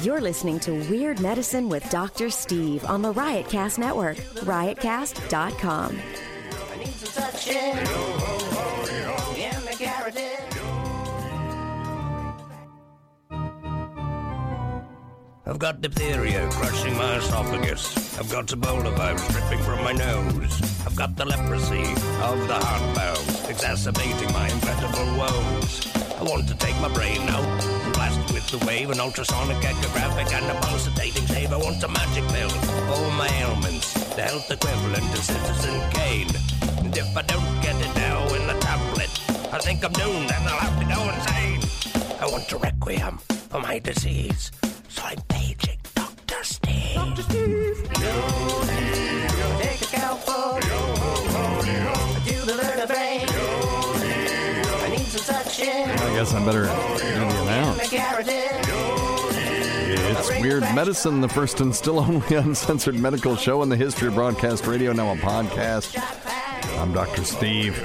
You're listening to Weird Medicine with Dr. Steve on the Riotcast Network, riotcast.com. I've got diphtheria crushing my esophagus. I've got Ebola vibes dripping from my nose. I've got the leprosy of the heart valve exacerbating my incredible woes. I want to take my brain out with the wave, an ultrasonic echographic and a pulsating shave. I want a magic pill for all my ailments, the health equivalent of Citizen Kane. And if I don't get it now in the tablet, I think I'm doomed and I'll have to go insane. I want a requiem for my disease. So I'm paging Dr. Steve. Dr. Steve. Take a scalpel. Do the vertebrae. I guess I better do the announce. It's Weird Medicine, the first and still only uncensored medical show in the history of broadcast radio, now a podcast. I'm Dr. Steve.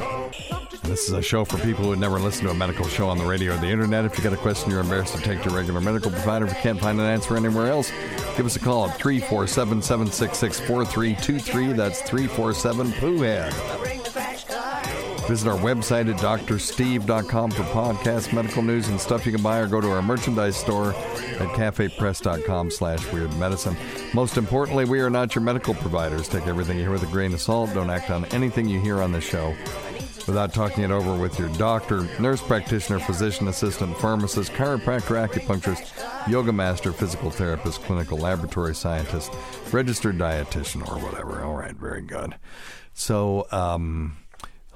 This is a show for people who had never listened to a medical show on the radio or the internet. If you got a question you're embarrassed to take to your regular medical provider, if you can't find an answer anywhere else, give us a call at 347 766 4323. That's 347 Poohead. Bring the crash car. Visit our website at drsteve.com for podcasts, medical news, and stuff you can buy, or go to our merchandise store at cafepress.com slash weird medicine. Most importantly, we are not your medical providers. Take everything you hear with a grain of salt. Don't act on anything you hear on the show without talking it over with your doctor, nurse practitioner, physician assistant, pharmacist, chiropractor, acupuncturist, yoga master, physical therapist, clinical laboratory scientist, registered dietitian, or whatever. All right, very good. So, um,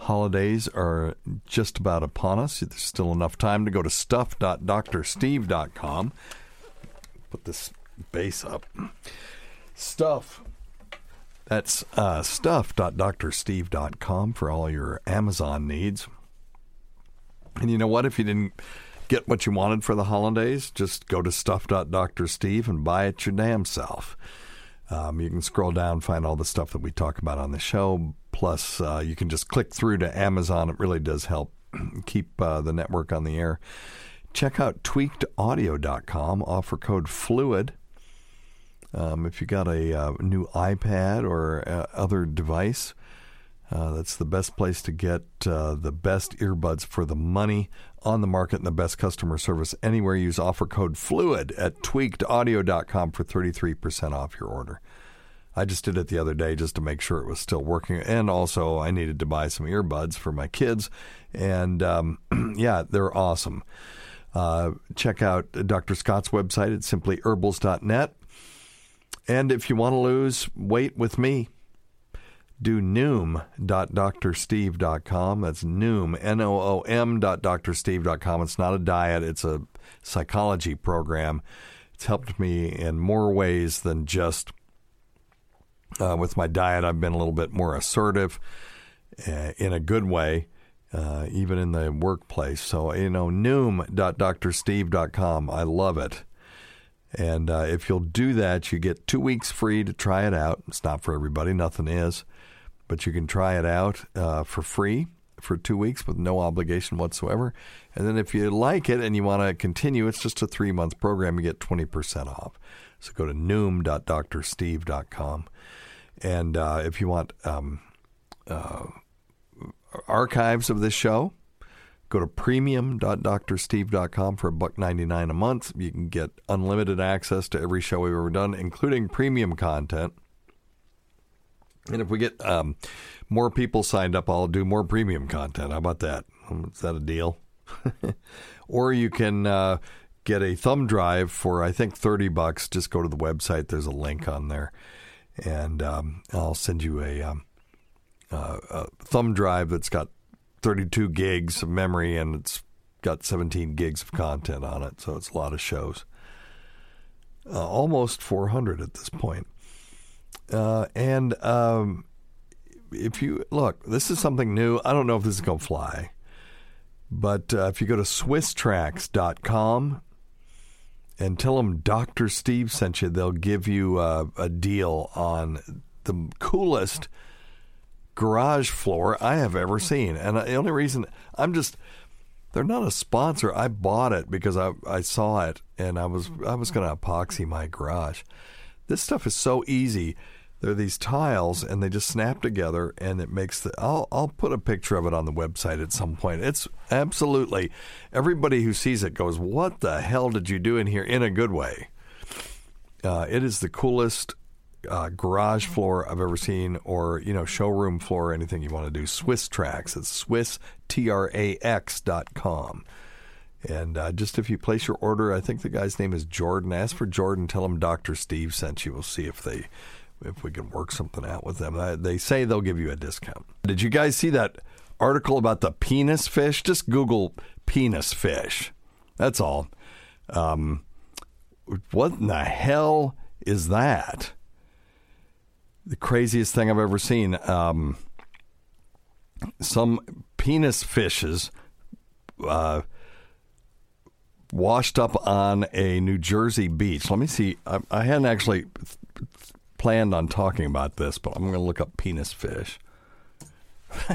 holidays are just about upon us. There's still enough time to go to stuff.drsteve.com. Put this base up. Stuff. That's uh, stuff.drsteve.com for all your Amazon needs. And you know what? If you didn't get what you wanted for the holidays, just go to stuff.drsteve and buy it your damn self. Um, you can scroll down, find all the stuff that we talk about on the show. Plus, uh, you can just click through to Amazon. It really does help keep uh, the network on the air. Check out tweakedaudio.com. Offer code FLUID. Um, if you got a uh, new iPad or uh, other device, uh, that's the best place to get uh, the best earbuds for the money on the market and the best customer service anywhere. Use offer code FLUID at tweakedaudio.com for 33% off your order. I just did it the other day just to make sure it was still working. And also, I needed to buy some earbuds for my kids. And um, yeah, they're awesome. Uh, check out Dr. Scott's website at simplyherbals.net. And if you want to lose weight with me, do noom.drsteve.com. That's noom, N-O-O-M dot drsteve.com. It's not a diet. It's a psychology program. It's helped me in more ways than just uh, with my diet. I've been a little bit more assertive uh, in a good way, uh, even in the workplace. So, you know, noom.drsteve.com. I love it. And uh, if you'll do that, you get two weeks free to try it out. It's not for everybody, nothing is, but you can try it out uh, for free for two weeks with no obligation whatsoever. And then if you like it and you want to continue, it's just a three month program. You get 20% off. So go to noom.drsteve.com. And uh, if you want um, uh, archives of this show, Go to premium.drsteve.com for a buck ninety nine a month. You can get unlimited access to every show we've ever done, including premium content. And if we get um, more people signed up, I'll do more premium content. How about that? Um, that a deal? or you can uh, get a thumb drive for I think thirty bucks. Just go to the website. There's a link on there, and um, I'll send you a, um, uh, a thumb drive that's got 32 gigs of memory and it's got 17 gigs of content on it. So it's a lot of shows. Uh, almost 400 at this point. Uh, and um, if you look, this is something new. I don't know if this is going to fly, but uh, if you go to Swisstrax.com and tell them Dr. Steve sent you, they'll give you uh, a deal on the coolest garage floor I have ever seen. And the only reason I'm just They're not a sponsor. I bought it because I I saw it and I was I was going to epoxy my garage. This stuff is so easy. They're these tiles and they just snap together and it makes the I'll I'll put a picture of it on the website at some point. It's absolutely everybody who sees it goes, "What the hell did you do in here?" in a good way. Uh, it is the coolest uh, garage floor I've ever seen, or you know, showroom floor, or anything you want to do. Swisstrax. It's Swiss T R A X dot com. And uh, just if you place your order, I think the guy's name is Jordan. Ask for Jordan. Tell him Doctor Steve sent you. We'll see if they if we can work something out with them. Uh, they say they'll give you a discount. Did you guys see that article about the penis fish? Just Google penis fish. That's all. Um, what in the hell is that? The craziest thing I've ever seen. Um, some penis fishes uh, washed up on a New Jersey beach. Let me see. I, I hadn't actually planned on talking about this, but I'm going to look up penis fish.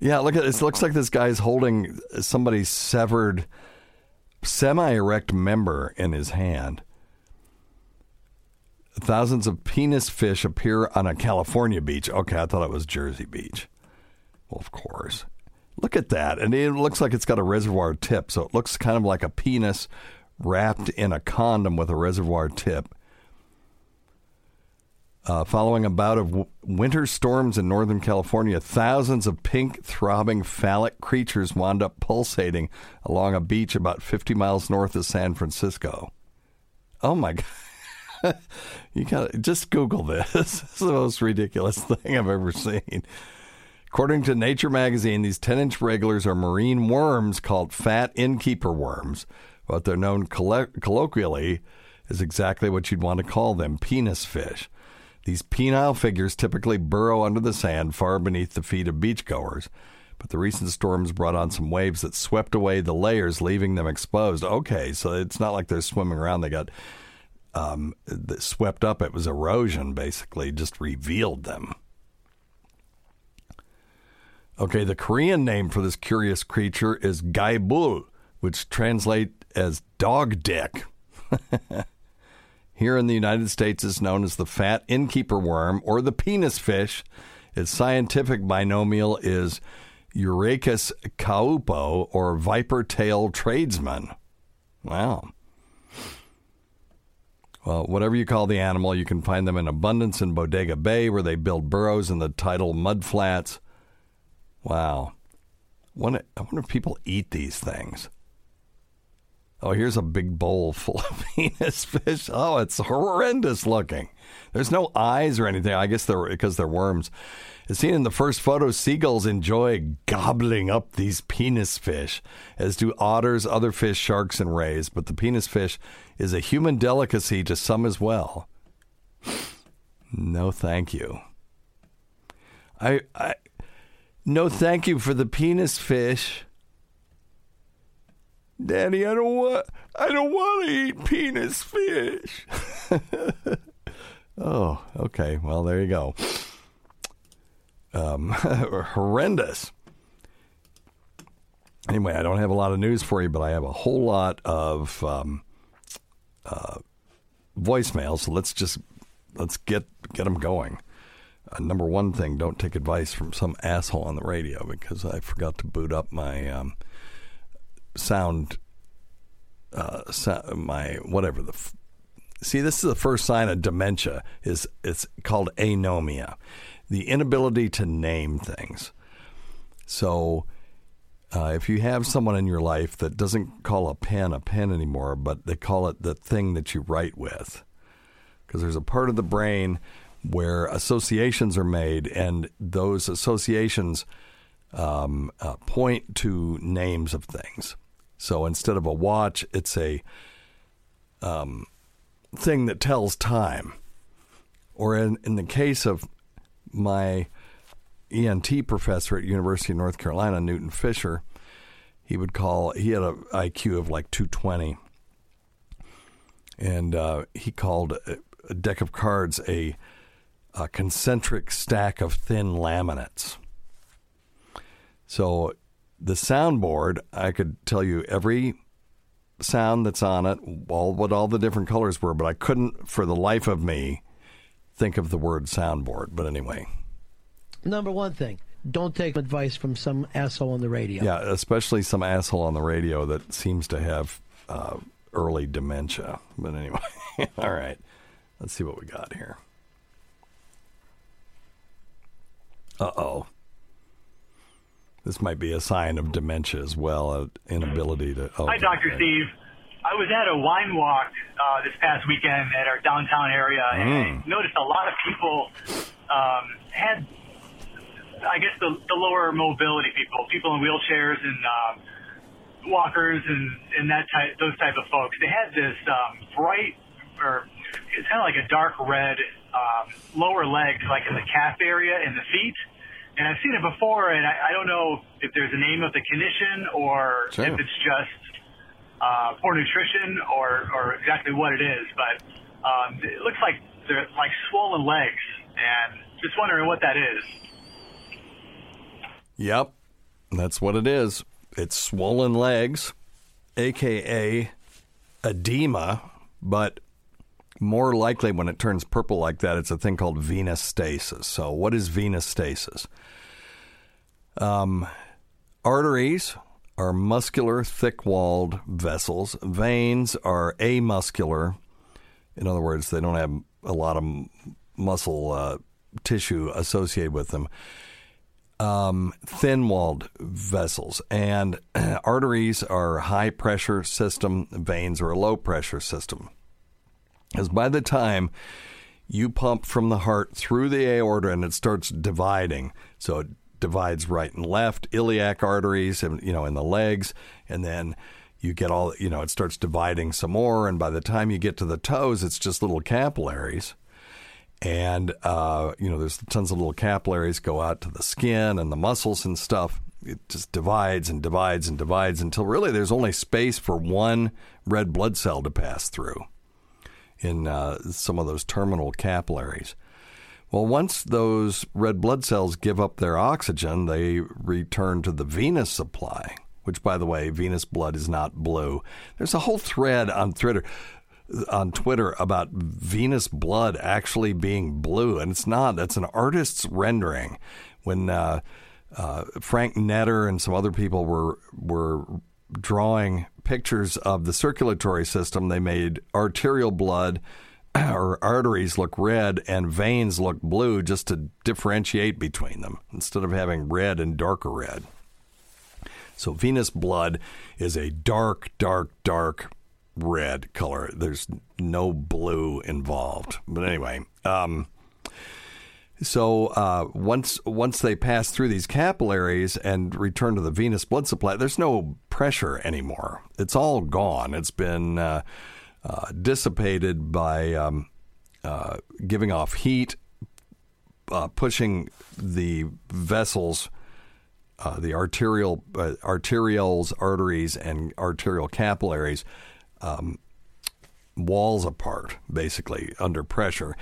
yeah, look at this. It looks like this guy's holding somebody's severed semi-erect member in his hand. Thousands of penis fish appear on a California beach. Okay, I thought it was Jersey Beach. Well, of course. Look at that. And it looks like it's got a reservoir tip. So it looks kind of like a penis wrapped in a condom with a reservoir tip. Uh, following a bout of w- winter storms in Northern California, thousands of pink, throbbing, phallic creatures wound up pulsating along a beach about 50 miles north of San Francisco. Oh my God. you gotta just Google this. This is the most ridiculous thing I've ever seen. According to Nature magazine, these 10 inch regulars are marine worms called fat innkeeper worms, but they're known coll- colloquially as exactly what you'd want to call them penis fish. These penile figures typically burrow under the sand far beneath the feet of beachgoers, but the recent storms brought on some waves that swept away the layers, leaving them exposed. Okay, so it's not like they're swimming around. They got um, swept up. It was erosion, basically, just revealed them. Okay, the Korean name for this curious creature is gaibul, which translates as dog dick. Here in the United States, is known as the fat innkeeper worm or the penis fish. Its scientific binomial is Urechis caupo or viper tail tradesman. Wow. Well, whatever you call the animal, you can find them in abundance in Bodega Bay, where they build burrows in the tidal mudflats. Wow. I wonder if people eat these things. Oh, here's a big bowl full of penis fish. Oh, it's horrendous looking. There's no eyes or anything. I guess they're because they're worms. As seen in the first photo, seagulls enjoy gobbling up these penis fish, as do otters, other fish, sharks, and rays. But the penis fish is a human delicacy to some as well. No, thank you. I, I, no, thank you for the penis fish. Daddy, I don't want I don't want to eat penis fish. oh, okay. Well, there you go. Um, horrendous. Anyway, I don't have a lot of news for you, but I have a whole lot of um, uh, voicemails. So let's just let's get get them going. Uh, number one thing: don't take advice from some asshole on the radio because I forgot to boot up my. Um, sound, uh, my whatever the. F- See, this is the first sign of dementia. Is it's called anomia, the inability to name things. So, uh, if you have someone in your life that doesn't call a pen a pen anymore, but they call it the thing that you write with, because there's a part of the brain where associations are made, and those associations um, uh, point to names of things. So instead of a watch, it's a um, thing that tells time. Or in, in the case of my ENT professor at University of North Carolina, Newton Fisher, he would call. He had an IQ of like 220, and uh, he called a, a, deck of cards a, a concentric stack of thin laminates. So the soundboard, I could tell you every sound that's on it, all what all the different colors were, but I couldn't, for the life of me, think of the word soundboard. But anyway, Number one thing: don't take advice from some asshole on the radio. yeah, especially some asshole on the radio that seems to have uh, early dementia. But anyway, all right, let's see what we got here. Uh oh. This might be a sign of dementia as well, an inability to. Oh, Hi, Dr. okay. Steve. I was at a wine walk uh, this past weekend at our downtown area, and I noticed a lot of people um, had, I guess, the, the lower mobility people, people in wheelchairs and um, walkers and, and that type, those type of folks. They had this um, bright, or it's kind of like a dark red um, lower legs, like in the calf area and the feet. And I've seen it before, and I, I don't know if there's a name of the condition or Sure. if it's just uh, poor nutrition or, or exactly what it is. But um, it looks like they're like swollen legs, and just wondering what that is. Yep, that's what it is. It's swollen legs, aka edema, but more likely when it turns purple like that, it's a thing called venous stasis. So, what is venous stasis? Um, arteries are muscular, thick walled vessels, veins are amuscular. In other words, they don't have a lot of muscle uh, tissue associated with them um, thin walled vessels. And arteries are a high pressure system, veins are a low pressure system. Because by the time you pump from the heart through the aorta and it starts dividing, so it divides right and left, iliac arteries, and, you know, in the legs, and then you get all, you know, it starts dividing some more. And by the time you get to the toes, it's just little capillaries and uh, you know there's tons of little capillaries go out to the skin and the muscles and stuff it just divides and divides and divides until really there's only space for one red blood cell to pass through in uh, some of those terminal capillaries well once those red blood cells give up their oxygen they return to the venous supply which by the way venous blood is not blue there's a whole thread on twitter on Twitter about venous blood actually being blue, and it's not. That's an artist's rendering. When uh, uh, Frank Netter and some other people were were drawing pictures of the circulatory system, they made arterial blood or arteries look red and veins look blue just to differentiate between them instead of having red and darker red. So venous blood is a dark, dark, dark red color. There's no blue involved. But anyway, um, so uh, once once they pass through these capillaries and return to the venous blood supply, there's no pressure anymore. It's all gone. It's been uh, uh, dissipated by um, uh, giving off heat, uh, pushing the vessels uh, the arterial arterioles, arteries, and arterial capillaries um, walls apart, basically under pressure.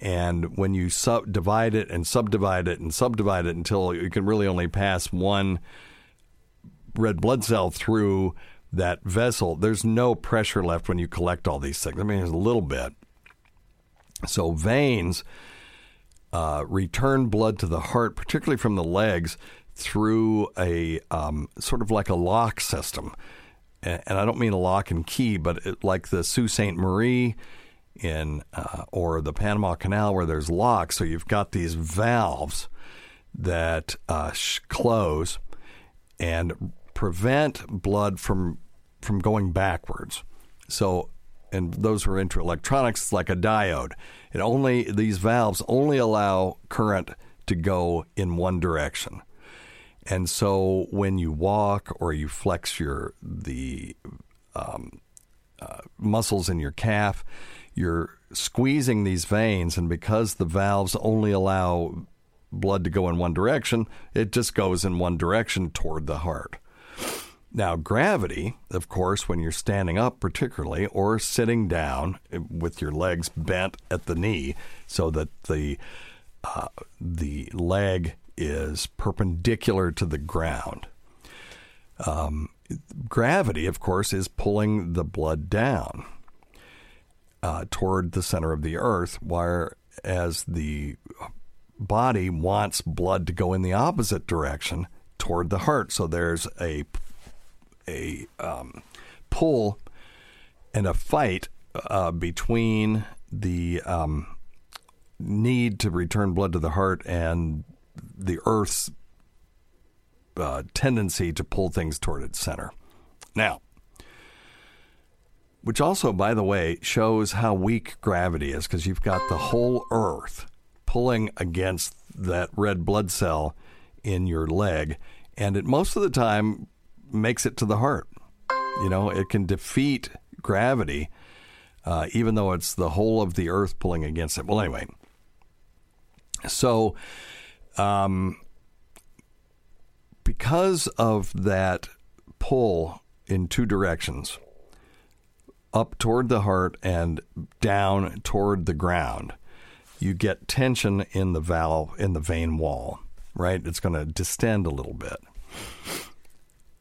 And when you sub- divide it and subdivide it and subdivide it until you can really only pass one red blood cell through that vessel, there's no pressure left when you collect all these things. I mean, there's a little bit. So veins uh, return blood to the heart, particularly from the legs, through a um, sort of like a lock system. And, I don't mean a lock and key, but it, like the Sault Ste. Marie in uh, or the Panama Canal where there's locks. So you've got these valves that uh, close and prevent blood from from going backwards. So, and those who are into electronics. It's like a diode. It only these valves only allow current to go in one direction. And so when you walk or you flex your the um, uh, muscles in your calf, you're squeezing these veins, and because the valves only allow blood to go in one direction, it just goes in one direction toward the heart. Now, gravity, of course, when you're standing up, particularly, or sitting down with your legs bent at the knee, so that the uh, the leg is perpendicular to the ground. Um, gravity, of course, is pulling the blood down uh, toward the center of the earth, whereas the body wants blood to go in the opposite direction toward the heart. So there's a a um, pull and a fight uh, between the um, need to return blood to the heart and the Earth's uh, tendency to pull things toward its center. Now, which also, by the way, shows how weak gravity is because you've got the whole Earth pulling against that red blood cell in your leg, and it most of the time makes it to the heart. You know, it can defeat gravity, uh, even though it's the whole of the Earth pulling against it. Well, anyway, so um, because of that pull in two directions, up toward the heart and down toward the ground, you get tension in the valve in the vein wall. Right, it's going to distend a little bit.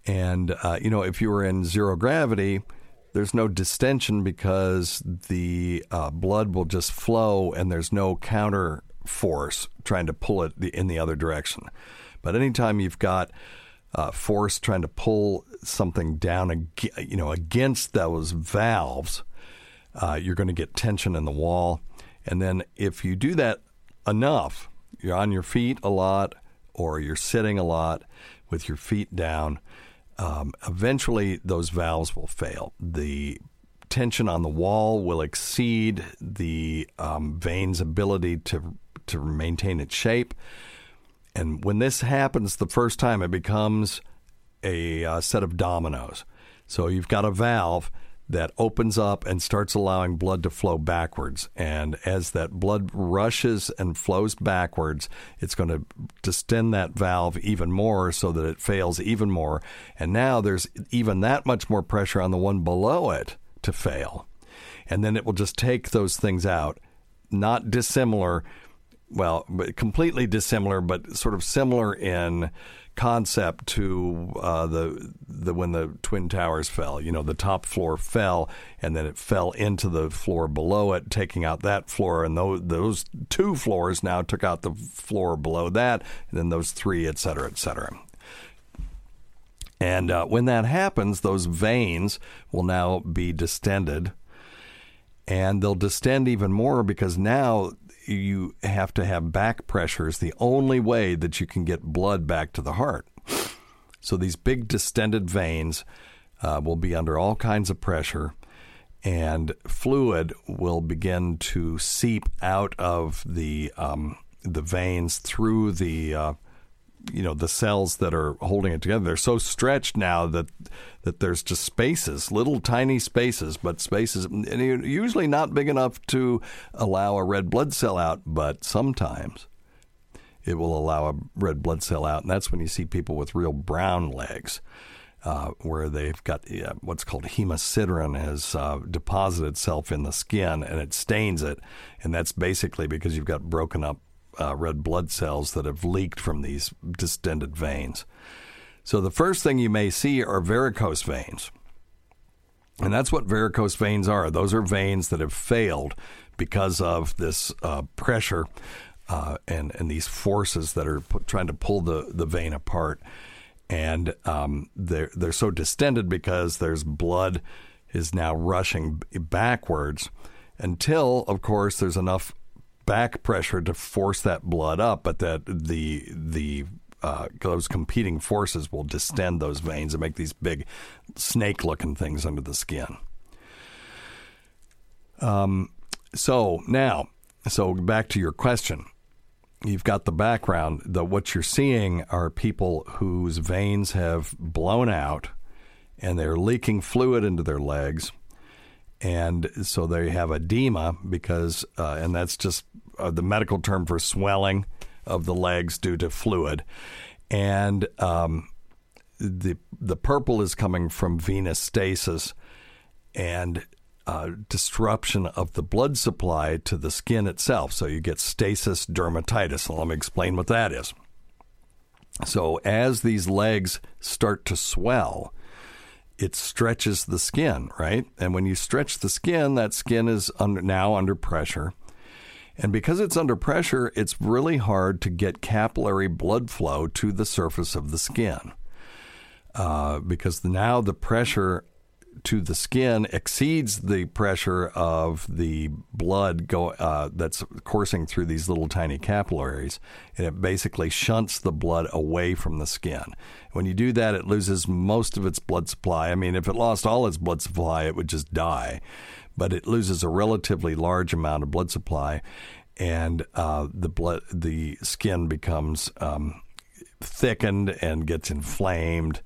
And, uh, you know, if you were in zero gravity, there's no distension because the uh, blood will just flow and there's no counter force trying to pull it in the other direction. But anytime you've got uh, force trying to pull something down, you know, against those valves, uh, you're going to get tension in the wall. And then if you do that enough, you're on your feet a lot or you're sitting a lot with your feet down, um, eventually those valves will fail. The tension on the wall will exceed the um, vein's ability to to maintain its shape. And when this happens the first time, it becomes a uh, set of dominoes. So you've got a valve that opens up and starts allowing blood to flow backwards. And as that blood rushes and flows backwards, it's going to distend that valve even more so that it fails even more. And now there's even that much more pressure on the one below it to fail. And then it will just take those things out, not dissimilar. Well, completely dissimilar, but sort of similar in concept to uh, the the when the twin towers fell. You know, the top floor fell, and then it fell into the floor below it, taking out that floor, and those those two floors now took out the floor below that, and then those three, et cetera, et cetera. And uh, when that happens, those veins will now be distended, and they'll distend even more because now you have to have back pressure is the only way that you can get blood back to the heart. So these big distended veins uh, will be under all kinds of pressure, and fluid will begin to seep out of the um, the veins through the uh, you know the cells that are holding it together they're so stretched now that that there's just spaces little tiny spaces but spaces and usually not big enough to allow a red blood cell out but sometimes it will allow a red blood cell out and that's when you see people with real brown legs uh, where they've got what's called hemosiderin has uh, deposited itself in the skin and it stains it, and that's basically because you've got broken up uh, red blood cells that have leaked from these distended veins. So the first thing you may see are varicose veins. And that's what varicose veins are. Those are veins that have failed because of this uh, pressure uh, and, and these forces that are trying to pull the, the vein apart. And um, they're, they're so distended because there's blood is now rushing backwards until, of course, there's enough back pressure to force that blood up, but that the the uh, those competing forces will distend those veins and make these big snake-looking things under the skin. Um, so now, so back to your question. You've got the background. that what you're seeing are people whose veins have blown out, and they're leaking fluid into their legs and so they have edema because, uh, and that's just uh, the medical term for swelling of the legs due to fluid, and um, the the purple is coming from venous stasis and uh, disruption of the blood supply to the skin itself. So you get stasis dermatitis. Let me explain what that is. So as these legs start to swell, it stretches the skin, right? And when you stretch the skin, that skin is under, now under pressure. And because it's under pressure, it's really hard to get capillary blood flow to the surface of the skin. Uh, because now the pressure to the skin exceeds the pressure of the blood go uh, that's coursing through these little tiny capillaries, and it basically shunts the blood away from the skin. When you do that, it loses most of its blood supply. I mean, if it lost all its blood supply, it would just die. But it loses a relatively large amount of blood supply, and uh, the blood, the skin becomes um, thickened and gets inflamed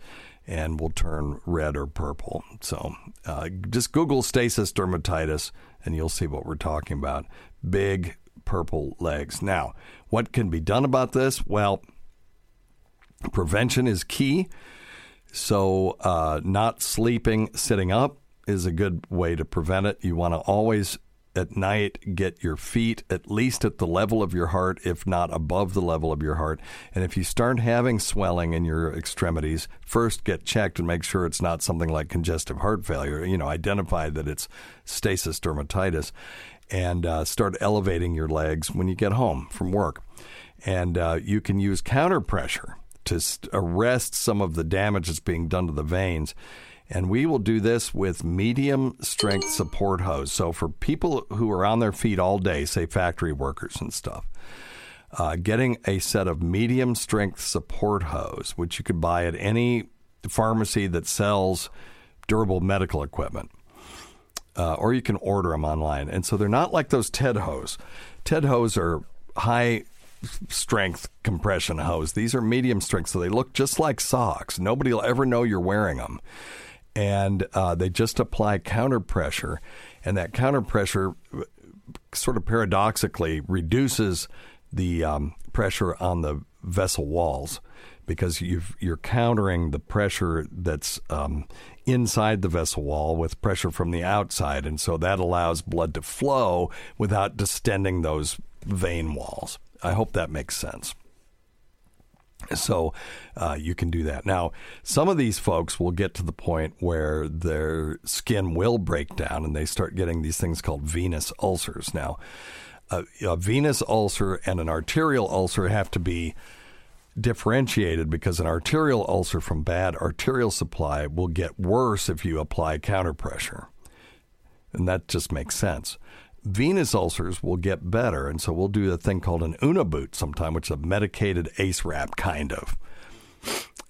and will turn red or purple. So uh, just Google stasis dermatitis and you'll see what we're talking about. Big purple legs. Now, what can be done about this? Well, prevention is key. So, uh, not sleeping sitting up is a good way to prevent it. You want to always at night get your feet at least at the level of your heart, if not above the level of your heart. And if you start having swelling in your extremities, first get checked and make sure it's not something like congestive heart failure. You know, identify that it's stasis dermatitis and uh, start elevating your legs when you get home from work. And uh, you can use counter pressure to st- arrest some of the damage that's being done to the veins. And we will do this with medium strength support hose. So for people who are on their feet all day, say factory workers and stuff, uh, getting a set of medium strength support hose, which you could buy at any pharmacy that sells durable medical equipment. Uh, or you can order them online. And so they're not like those TED hose. TED hose are high strength compression hose. These are medium strength, so they look just like socks. Nobody will ever know you're wearing them. And uh, they just apply counter pressure, and that counter pressure sort of paradoxically reduces the um, pressure on the vessel walls because you are countering the pressure that's um, inside the vessel wall with pressure from the outside, and so that allows blood to flow without distending those vein walls. I hope that makes sense. So uh, you can do that. Now, some of these folks will get to the point where their skin will break down and they start getting these things called venous ulcers. Now, a, a venous ulcer and an arterial ulcer have to be differentiated because an arterial ulcer from bad arterial supply will get worse if you apply counter pressure. And that just makes sense venous ulcers will get better. And so we'll do a thing called an Unna boot sometime, which is a medicated ACE wrap, kind of.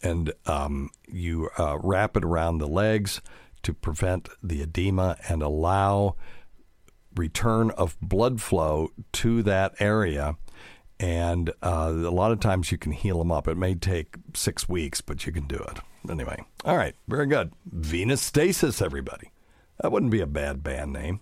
And um, you uh, wrap it around the legs to prevent the edema and allow return of blood flow to that area. And uh, a lot of times you can heal them up. It may take six weeks, but you can do it. Anyway, all right, very good. Venous Stasis, everybody. That wouldn't be a bad band name.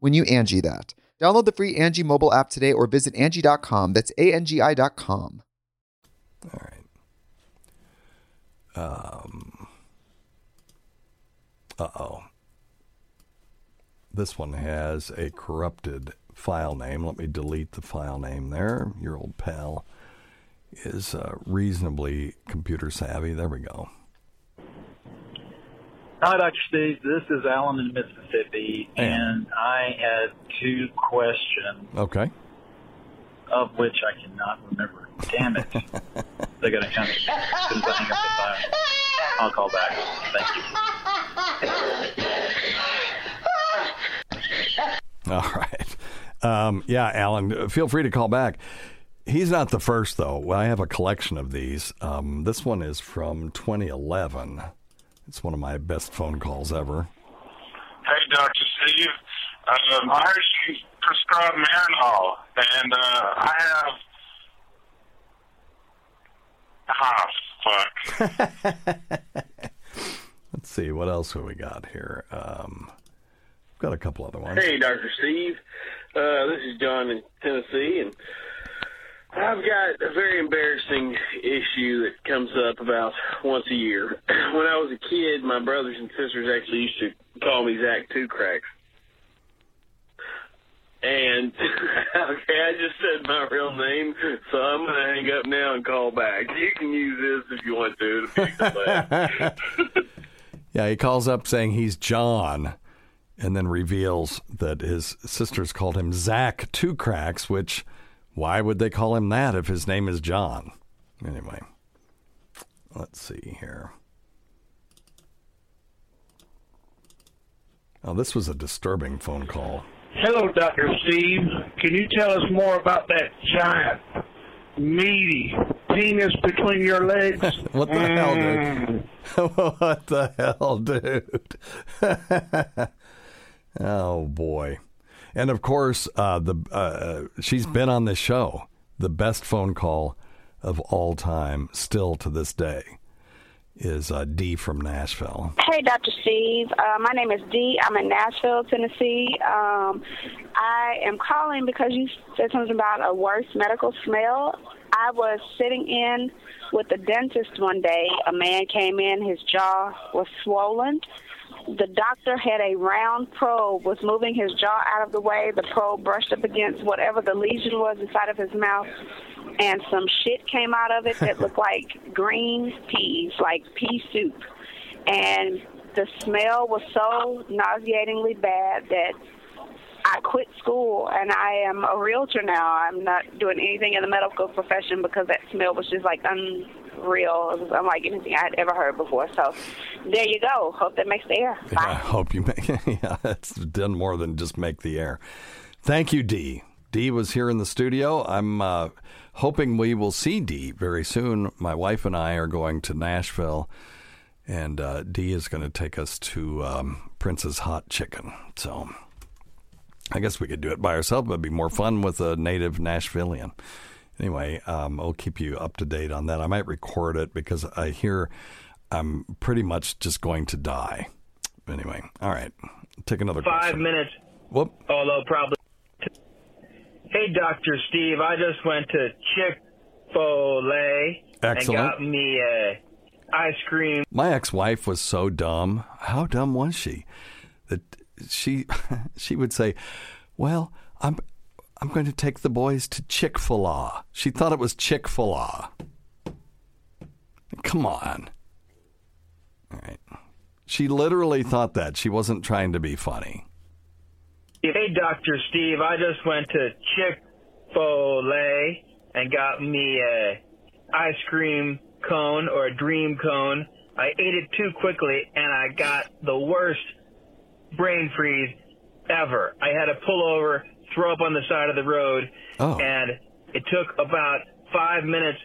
when you Angi that. Download the free Angi mobile app today or visit Angi.com. That's A-N-G-I dot com. All right. Um, uh-oh. this one has a corrupted file name. Let me delete the file name there. Your old pal is uh, reasonably computer savvy. There we go. Hi, Dr. Steve. This is Alan in Mississippi, and I had two questions, Okay. of which I cannot remember. Damn it. They're going to come as soon as I hang up the phone. I'll call back. Thank you. All right. Um, yeah, Alan, feel free to call back. He's not the first, though. I have a collection of these. Um, this one is from 2011. It's one of my best phone calls ever. Hey, Dr. Steve. Um, I heard you prescribe Marinol, and uh, I have. Ah, fuck. Let's see, what else have we got here? Um, I've got a couple other ones. Hey, Dr. Steve. Uh, this is John in Tennessee, and I've got a very embarrassing issue that comes up about once a year. when I was a kid, my brothers and sisters actually used to call me Zach Two Cracks. And okay, I just said my real name, so I'm gonna hang up now and call back. You can use this if you want to. to make us laugh. Yeah, he calls up saying he's John and then reveals that his sisters called him Zach Two Cracks, which why would they call him that if his name is John? Anyway, let's see here. Oh, this was a disturbing phone call. Hello, Dr. Steve. Can you tell us more about that giant, meaty penis between your legs? What the hell, dude? Mm. what the hell, dude? oh boy! And of course, uh, the uh, she's been on this show. The best phone call of all time, still to this day, is uh, D from Nashville. Hey, Dr. Steve. Uh, my name is Dee. I'm in Nashville, Tennessee. Um, I am calling because you said something about a worse medical smell. I was sitting in with the dentist one day. A man came in, his jaw was swollen. The doctor had a round probe, was moving his jaw out of the way. The probe brushed up against whatever the lesion was inside of his mouth, and some shit came out of it that looked like green peas, like pea soup. And the smell was so nauseatingly bad that I quit school and I am a realtor now. I'm not doing anything in the medical profession because that smell was just like unreal. It was unlike anything I had ever heard before. So there you go. Hope that makes the air. Yeah, I hope you make. it. yeah, it's done more than just make the air. Thank you, D. D was here in the studio. I'm uh, hoping we will see D very soon. My wife and I are going to Nashville, and uh, D is going to take us to um, Prince's Hot Chicken. So I guess we could do it by ourselves. But it'd be more fun with a native Nashvilleian. Anyway, um, I'll keep you up to date on that. I might record it because I hear I'm pretty much just going to die. Anyway, all right. Take another Five question. minutes. Whoop. Although probably. Hey, Doctor Steve. I just went to Chick Fil A and got me a ice cream. My ex-wife was so dumb. How dumb was she? That she she would say, "Well, I'm I'm going to take the boys to Chick-fil-A." She thought it was Chick-fil-A. Come on. All right. She literally thought that. She wasn't trying to be funny. Hey, Doctor Steve. I just went to Chick Fil A and got me a ice cream cone or a dream cone. I ate it too quickly and I got the worst brain freeze ever. I had to pull over, throw up on the side of the road, Oh. and it took about five minutes,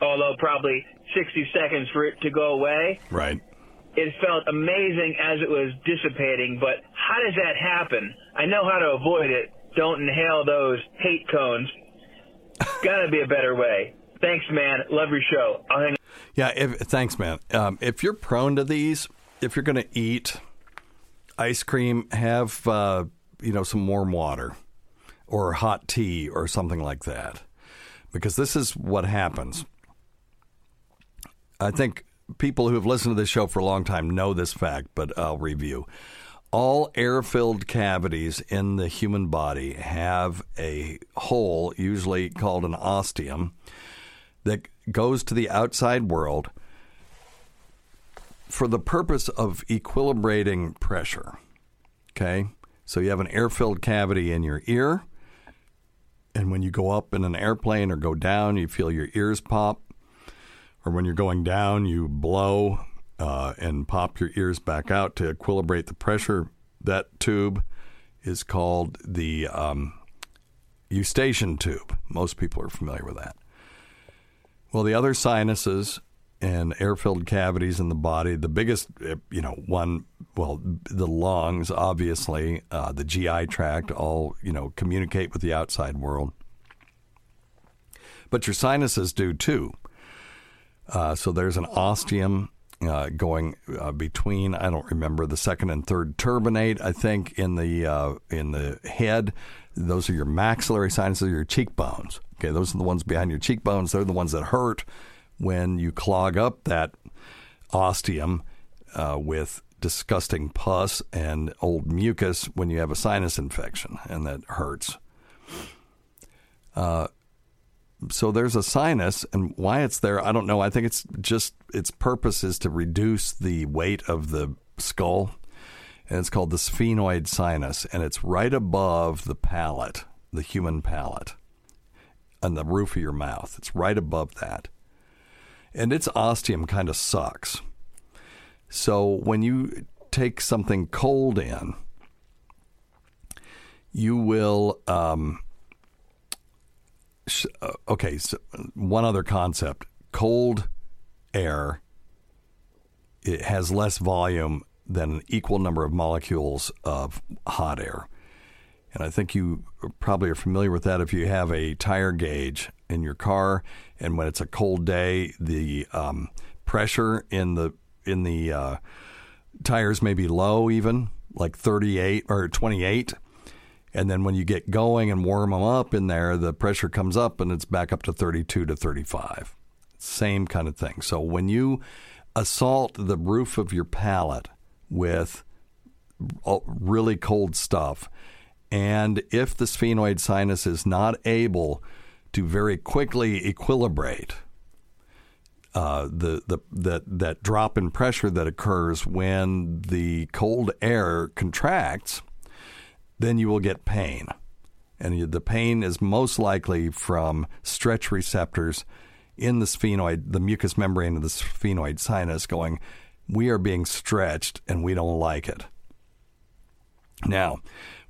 although probably 60 seconds for it to go away. Right. It felt amazing as it was dissipating, but how does that happen? I know how to avoid it. Don't inhale those hate cones. Gotta be a better way. Thanks, man. Love your show. I'll hang Yeah, if, thanks, man. Um, if you're prone to these, if you're going to eat ice cream, have uh, you know some warm water or hot tea or something like that, because this is what happens. I think people who have listened to this show for a long time know this fact, but I'll review. all air filled cavities in the human body have a hole, usually called an ostium, that goes to the outside world for the purpose of equilibrating pressure. Okay? So you have an air filled cavity in your ear, and when you go up in an airplane or go down, you feel your ears pop. Or when you're going down, you blow uh, and pop your ears back out to equilibrate the pressure. That tube is called the um, eustachian tube. Most people are familiar with that. Well, the other sinuses and air-filled cavities in the body, the biggest, uh, you know, one, well, the lungs, obviously, uh, the GI tract, all you know, communicate with the outside world. But your sinuses do too. Uh, so there's an ostium uh, going uh, between I don't remember the second and third turbinate I think in the uh, in the head. Those are your maxillary sinuses, your cheekbones. Okay, those are the ones behind your cheekbones. They're the ones that hurt when you clog up that ostium uh, with disgusting pus and old mucus when you have a sinus infection, and that hurts. Uh, so there's a sinus, and why it's there, I don't know. I think it's just its purpose is to reduce the weight of the skull, and it's called the sphenoid sinus, and it's right above the palate, the human palate, on the roof of your mouth. It's right above that, and its ostium kind of sucks. So when you take something cold in, you will. Um, sh- uh, okay, so one other concept: cold air. It has less volume than an equal number of molecules of hot air, and I think you probably are familiar with that if you have a tire gauge in your car, and when it's a cold day, the um, pressure in the in the uh, tires may be low, even like 38 or 28. And then when you get going and warm them up in there, the pressure comes up and it's back up to 32 to 35. Same kind of thing. So when you assault the roof of your palate with really cold stuff, and if the sphenoid sinus is not able to very quickly equilibrate, uh, the the that that drop in pressure that occurs when the cold air contracts, then you will get pain, and the pain is most likely from stretch receptors in the sphenoid, the mucous membrane of the sphenoid sinus, going, we are being stretched and we don't like it. Now,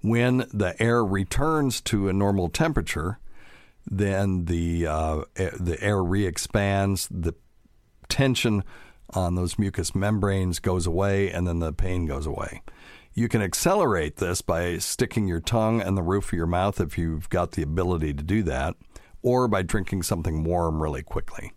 when the air returns to a normal temperature, then the uh, the air re-expands, the tension on those mucous membranes goes away, and then the pain goes away. You can accelerate this by sticking your tongue in the roof of your mouth if you've got the ability to do that, or by drinking something warm really quickly.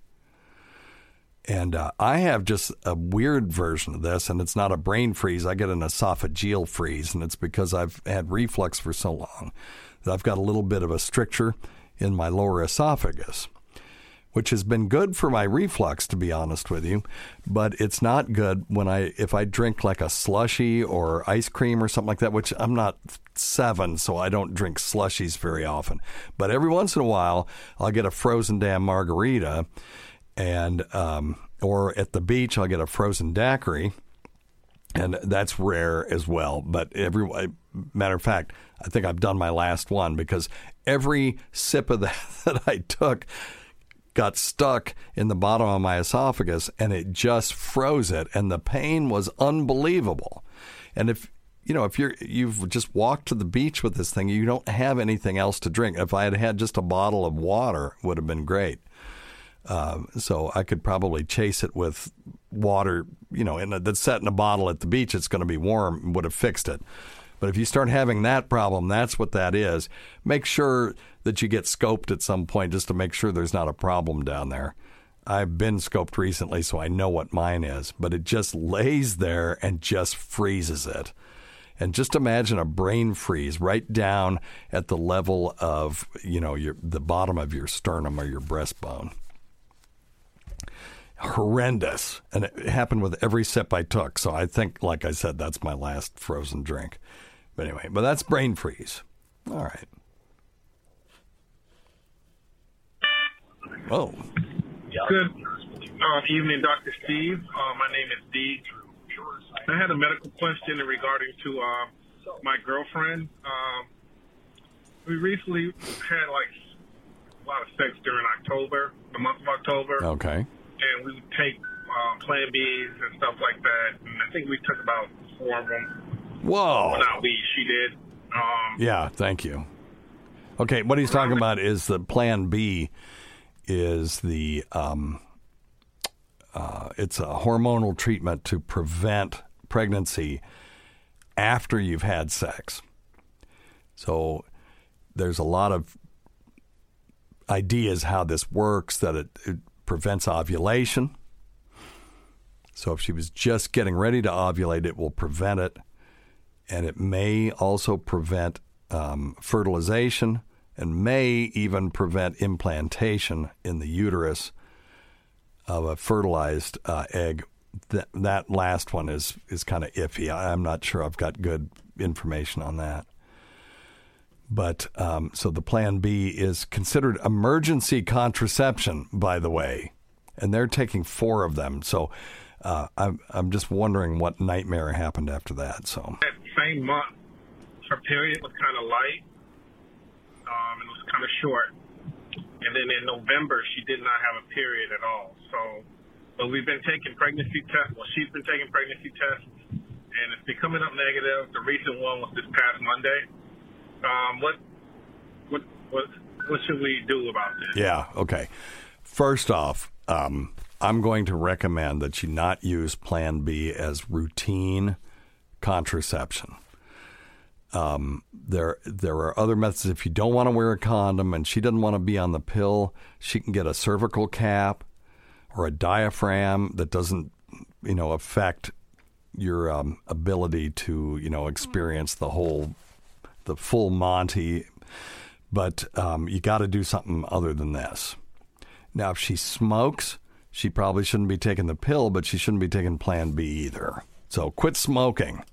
And uh, I have just a weird version of this, and it's not a brain freeze. I get an esophageal freeze, and it's because I've had reflux for so long that I've got a little bit of a stricture in my lower esophagus which has been good for my reflux to be honest with you but it's not good when i if i drink like a slushy or ice cream or something like that which i'm not seven so i don't drink slushies very often. But every once in a while i'll get a frozen damn margarita and um, or at the beach i'll get a frozen daiquiri and that's rare as well. But every matter of fact i think i've done my last one because every sip of that that i took got stuck in the bottom of my esophagus and it just froze it and the pain was unbelievable. And if you know, if you're you've just walked to the beach with this thing, you don't have anything else to drink. If I had had just a bottle of water, would have been great. Um, so I could probably chase it with water, you know, and that's set in a bottle at the beach. It's going to be warm. Would have fixed it. But if you start having that problem, that's what that is. Make sure that you get scoped at some point just to make sure there's not a problem down there. I've been scoped recently, so I know what mine is, but it just lays there and just freezes it. And just imagine a brain freeze right down at the level of, you know, your the bottom of your sternum or your breastbone. horrendous, and it happened with every sip I took. So I think, like I said, that's my last frozen drink. But anyway, but that's brain freeze. All right. Oh, Good uh, evening, Dr. Steve. Uh, my name is Dee. I had a medical question in regarding to uh, my girlfriend. Um, we recently had like a lot of sex during October, the month of October, okay. and we would take uh, Plan Bs and stuff like that. And I think we took about four of them. Whoa. Well, not we, she did. Um, Yeah, thank you. Okay, what he's talking about is the Plan B is the um, uh, it's a hormonal treatment to prevent pregnancy after you've had sex. So there's a lot of ideas how this works that it, it prevents ovulation. So if she was just getting ready to ovulate, it will prevent it and it may also prevent um, fertilization and may even prevent implantation in the uterus of a fertilized uh, egg. That that last one is is kind of iffy. I- I'm not sure I've got good information on that. But um, so the Plan B is considered emergency contraception, by the way, and they're taking four of them. So uh, I'm I'm just wondering what nightmare happened after that. So same month, her period was kind of light, um, and it was kind of short. And then in November, she did not have a period at all. So, but we've been taking pregnancy tests. Well, she's been taking pregnancy tests, and it's been coming up negative. The recent one was this past Monday. Um, what, what, what, what should we do about this? Yeah. Okay. First off, um, I'm going to recommend that you not use Plan B as routine contraception. Um, there, there are other methods. If you don't want to wear a condom and she doesn't want to be on the pill, she can get a cervical cap or a diaphragm that doesn't, you know, affect your um, ability to, you know, experience the whole, the full Monty. But um, you got to do something other than this. Now, if she smokes, she probably shouldn't be taking the pill, but she shouldn't be taking Plan B either. So quit smoking,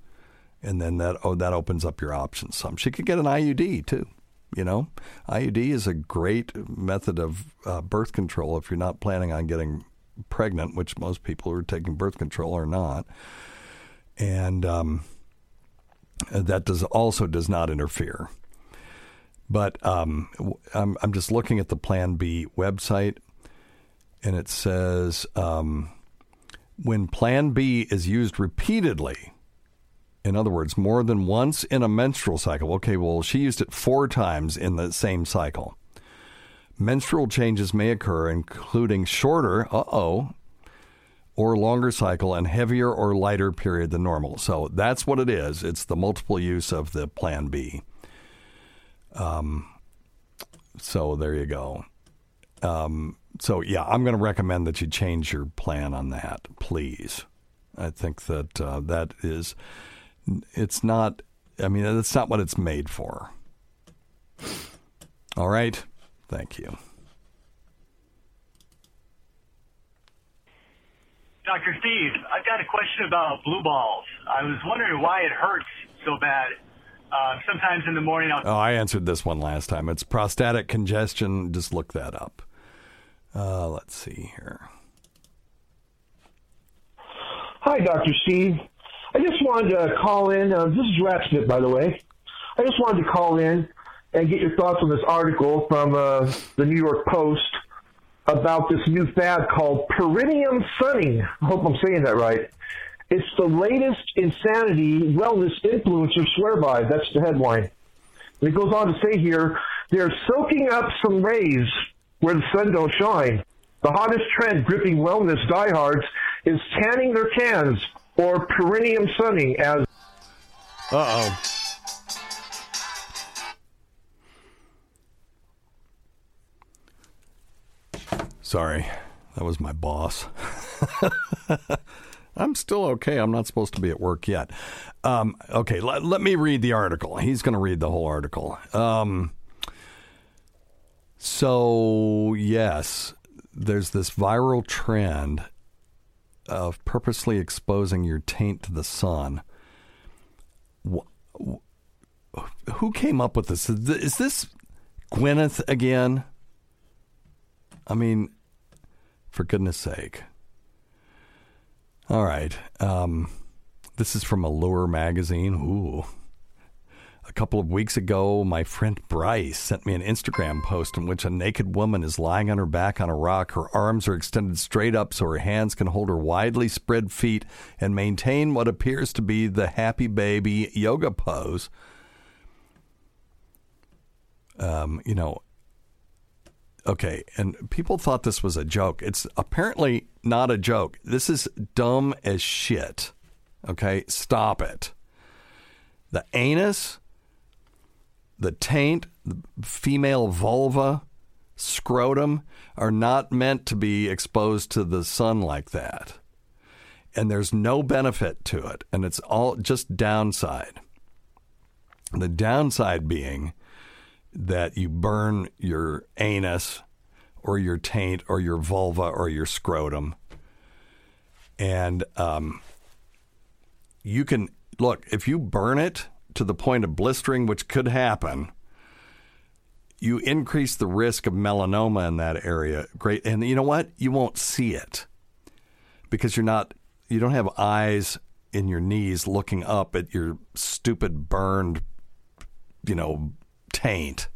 and then that oh that opens up your options some. She could get an IUD too. You know, IUD is a great method of uh, birth control if you're not planning on getting pregnant, which most people who are taking birth control are not, and um, that does also does not interfere. But um, I'm, I'm just looking at the Plan B website, and it says um, when Plan B is used repeatedly, in other words, more than once in a menstrual cycle. Okay, well, she used it four times in the same cycle. Menstrual changes may occur, including shorter, uh oh, or longer cycle and heavier or lighter period than normal. So that's what it is. It's the multiple use of the Plan B. Um, so there you go. Um, so yeah, I'm going to recommend that you change your plan on that, please. I think that uh, that is, it's not. I mean, that's not what it's made for. All right, thank you. Dr. Steve, I've got a question about blue balls. I was wondering why it hurts so bad. Uh, sometimes in the morning, I'll Oh, I answered this one last time. It's prostatic congestion. Just look that up. Uh, let's see here. Hi, Dr. Steve. I just wanted to call in. Uh, this is Ratsmith, by the way. I just wanted to call in and get your thoughts on this article from uh, the New York Post about this new fad called perineum sunning. I hope I'm saying that right. It's the latest insanity wellness influencers swear by. That's the headline. And it goes on to say here, they're soaking up some rays where the sun don't shine. The hottest trend gripping wellness diehards is tanning their cans or perineum sunning as Uh oh. Sorry, that was my boss. I'm still okay. I'm not supposed to be at work yet. Um, okay, let, let me read the article. He's going to read the whole article. Um, so, yes, there's this viral trend of purposely exposing your taint to the sun. Wh- wh- Who came up with this? Is is this Gwyneth again? I mean, for goodness sake. All right. Um, this is from Allure magazine. Ooh. A couple of weeks ago, my friend Bryce sent me an Instagram post in which a naked woman is lying on her back on a rock. Her arms are extended straight up so her hands can hold her widely spread feet and maintain what appears to be the happy baby yoga pose. Um, you know, okay, and people thought this was a joke. It's apparently not a joke. This is dumb as shit. Okay, stop it. The anus, the taint, the female vulva, scrotum are not meant to be exposed to the sun like that. And there's no benefit to it, and it's all just downside. The downside being that you burn your anus or your taint or your vulva or your scrotum. And um, you can look, if you burn it to the point of blistering, which could happen, you increase the risk of melanoma in that area. Great. And you know what? You won't see it because you're not, you don't have eyes in your knees looking up at your stupid burned, you know, taint.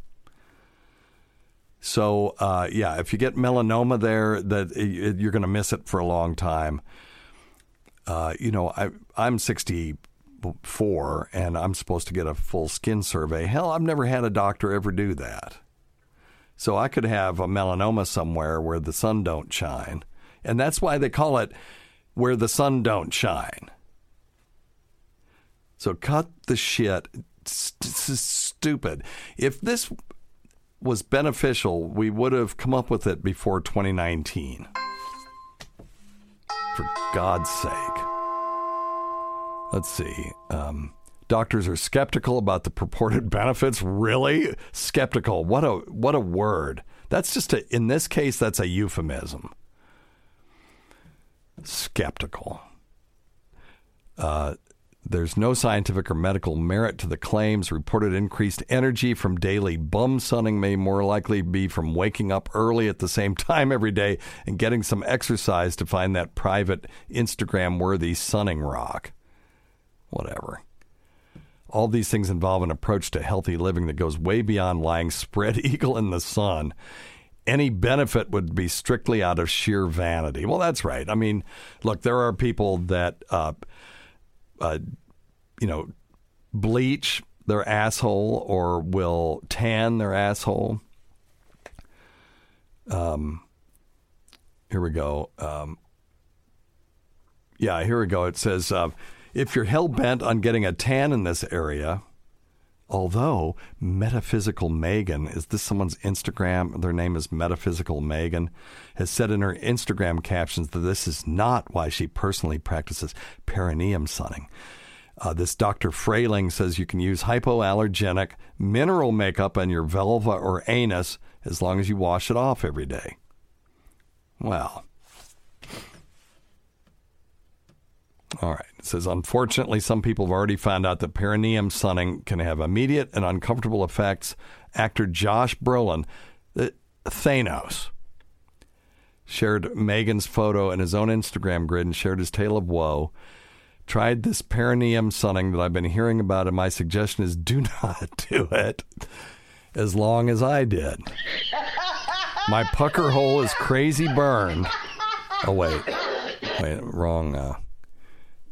So uh, yeah, if you get melanoma there, that you're going to miss it for a long time. Uh, you know, I I'm 64 and I'm supposed to get a full skin survey. Hell, I've never had a doctor ever do that. So I could have a melanoma somewhere where the sun don't shine, and that's why they call it where the sun don't shine. So cut the shit. It's, it's stupid. If this was beneficial, we would have come up with it before 2019. For God's sake. Let's see. Um, doctors are skeptical about the purported benefits. Really? Skeptical. What a what a word. That's just a in this case that's a euphemism. Skeptical. Uh, there's no scientific or medical merit to the claims. Reported increased energy from daily bum sunning may more likely be from waking up early at the same time every day and getting some exercise to find that private Instagram worthy sunning rock. Whatever. All these things involve an approach to healthy living that goes way beyond lying spread eagle in the sun. Any benefit would be strictly out of sheer vanity. Well, that's right. I mean, look, there are people that. Uh, uh, you know, bleach their asshole or will tan their asshole. Um, here we go. Um, yeah, here we go. It says uh, if you're hell bent on getting a tan in this area, although Metaphysical Megan, is this someone's Instagram? Their name is Metaphysical Megan, has said in her Instagram captions that this is not why she personally practices perineum sunning. Uh, this Dr. Frayling says you can use hypoallergenic mineral makeup on your vulva or anus as long as you wash it off every day. Well, all right. It says, unfortunately, some people have already found out that perineum sunning can have immediate and uncomfortable effects. Actor Josh Brolin, uh, Thanos, shared Megan's photo in his own Instagram grid and shared his tale of woe. Tried this perineum sunning that I've been hearing about, and my suggestion is do not do it as long as I did. My pucker hole is crazy burned. Oh, wait. Wait, wrong. Uh,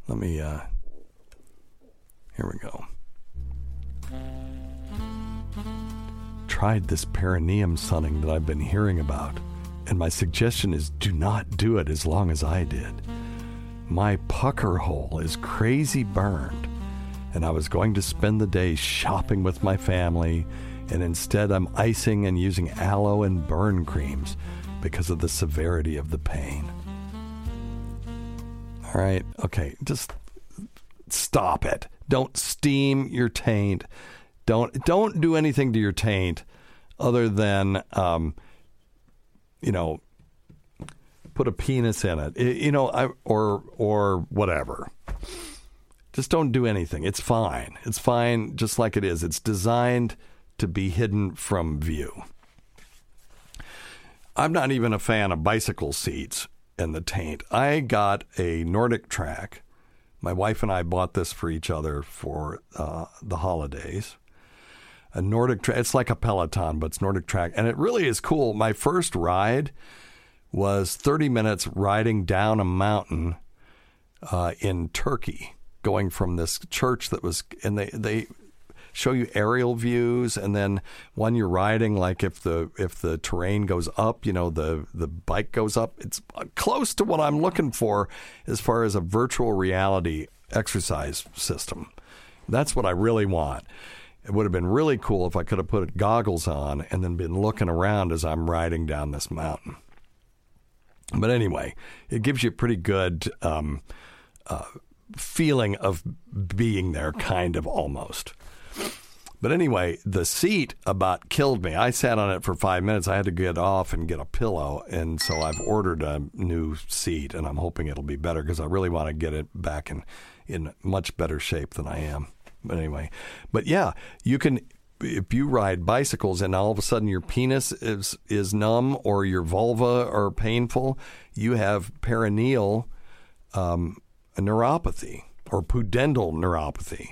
let me, uh, here we go. Tried this perineum sunning that I've been hearing about, and my suggestion is do not do it as long as I did. My pucker hole is crazy burned, and I was going to spend the day shopping with my family, and instead I'm icing and using aloe and burn creams because of the severity of the pain. All right, okay, just stop it. Don't steam your taint. Don't don't do anything to your taint other than um, you know put a penis in it. I- you know, I, or or whatever. Just don't do anything. It's fine. It's fine just like it is. It's designed to be hidden from view. I'm not even a fan of bicycle seats in the taint. I got a NordicTrack. My wife and I bought this for each other for uh, the holidays. A NordicTrack. It's like a Peloton, but it's NordicTrack, and it really is cool. My first ride was 30 minutes riding down a mountain uh, in Turkey, going from this church that was, and they they show you aerial views, and then when you're riding, like if the if the terrain goes up, you know the the bike goes up. It's close to what I'm looking for as far as a virtual reality exercise system. That's what I really want. It would have been really cool if I could have put goggles on and then been looking around as I'm riding down this mountain. But anyway, it gives you a pretty good um, uh, feeling of being there, kind of almost. But anyway, the seat about killed me. I sat on it for five minutes. I had to get off and get a pillow. And so I've ordered a new seat, and I'm hoping it'll be better because I really want to get it back in, in much better shape than I am. But anyway, but yeah, you can if you ride bicycles and all of a sudden your penis is is numb or your vulva are painful, you have perineal um, neuropathy or pudendal neuropathy.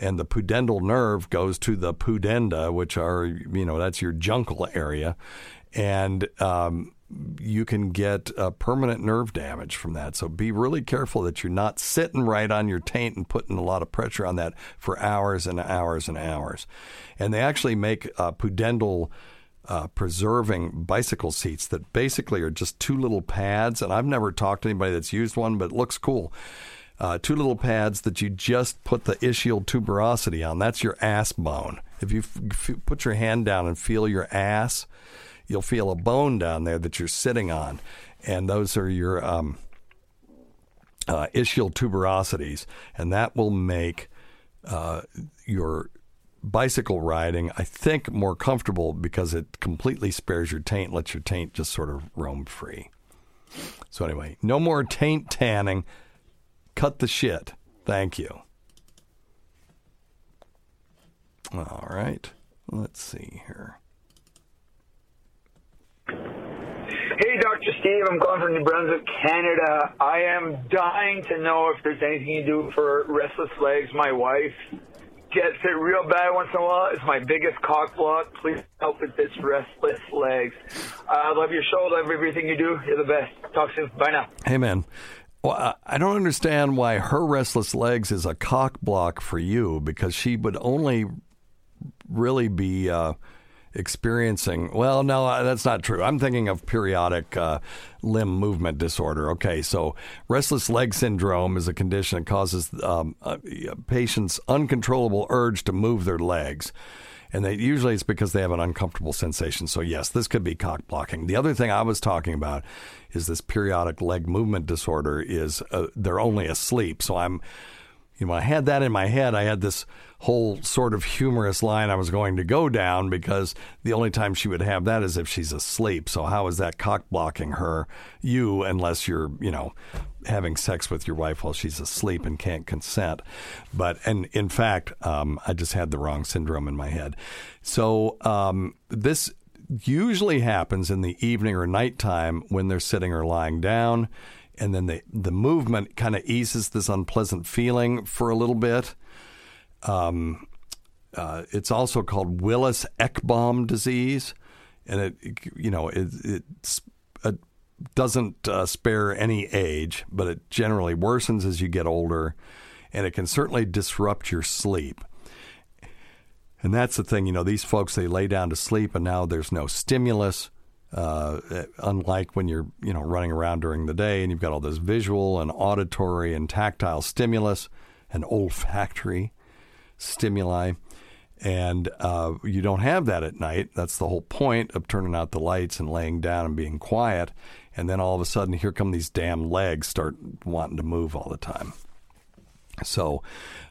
And the pudendal nerve goes to the pudenda, which are, you know, that's your jungle area. And um, you can get uh, permanent nerve damage from that. So be really careful that you're not sitting right on your taint and putting a lot of pressure on that for hours and hours and hours. And they actually make uh, pudendal uh, preserving bicycle seats that basically are just two little pads. And I've never talked to anybody that's used one, but it looks cool. Uh, two little pads that you just put the ischial tuberosity on. That's your ass bone. If you f- put your hand down and feel your ass, you'll feel a bone down there that you're sitting on, and those are your um, uh, ischial tuberosities, and that will make uh, your bicycle riding, I think, more comfortable because it completely spares your taint, lets your taint just sort of roam free. So anyway, no more taint tanning. Cut the shit. Thank you. All right. Let's see here. Hey, Dr. Steve. I'm calling from New Brunswick, Canada. I am dying to know if there's anything you do for restless legs. My wife gets it real bad once in a while. It's my biggest cock block. Please help with this restless legs. I love your show. Love everything you do. You're the best. Talk soon. Bye now. Hey, man. Well, I- don't understand why her restless legs is a cock block for you because she would only really be uh, experiencing. Well, no, uh, that's not true. I'm thinking of periodic uh, limb movement disorder. Okay, so restless leg syndrome is a condition that causes um, a, a patient's uncontrollable urge to move their legs. And they, usually it's because they have an uncomfortable sensation. So, yes, this could be cock blocking. The other thing I was talking about is this periodic leg movement disorder is uh, they're only asleep. So I'm, you know, I had that in my head, I had this whole sort of humorous line I was going to go down because the only time she would have that is if she's asleep. So how is that cock blocking her, you, unless you're, you know, having sex with your wife while she's asleep and can't consent. But, and in fact, um, I just had the wrong syndrome in my head. So um, this usually happens in the evening or nighttime when they're sitting or lying down. And then the, the movement kind of eases this unpleasant feeling for a little bit. Um, uh, it's also called Willis Ekbom disease, and it you know it, it's, it doesn't uh, spare any age, but it generally worsens as you get older, and it can certainly disrupt your sleep. And that's the thing, you know, these folks they lay down to sleep, and now there's no stimulus. Uh, unlike when you're you know running around during the day and you've got all this visual and auditory and tactile stimulus and olfactory stimuli and uh, you don't have that at night that's the whole point of turning out the lights and laying down and being quiet and then all of a sudden here come these damn legs start wanting to move all the time so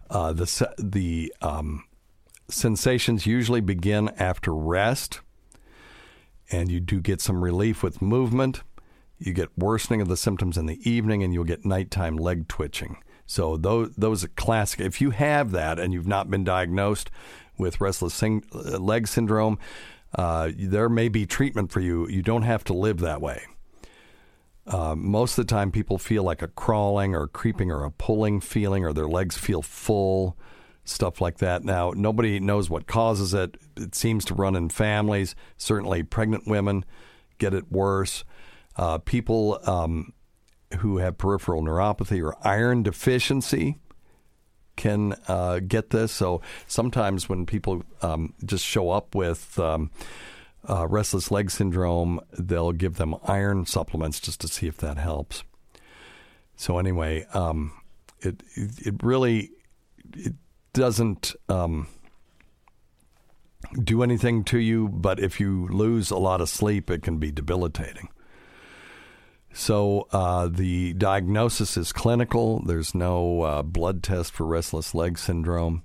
uh, the the um, sensations usually begin after rest and you do get some relief with movement. You get worsening of the symptoms in the evening, and you'll get nighttime leg twitching. So those those are classic. If you have that and you've not been diagnosed with restless sing- uh, leg syndrome, uh, there may be treatment for you. You don't have to live that way. Uh, most of the time, people feel like a crawling or creeping or a pulling feeling, or their legs feel full, stuff like that. Now, nobody knows what causes it. It seems to run in families. Certainly, pregnant women get it worse. Uh, people um, who have peripheral neuropathy or iron deficiency can uh, get this. So sometimes when people um, just show up with um, uh, restless leg syndrome, they'll give them iron supplements just to see if that helps. So anyway, um, it, it really it doesn't um, do anything to you, but if you lose a lot of sleep, it can be debilitating. So uh, the diagnosis is clinical. There's no uh, blood test for restless leg syndrome.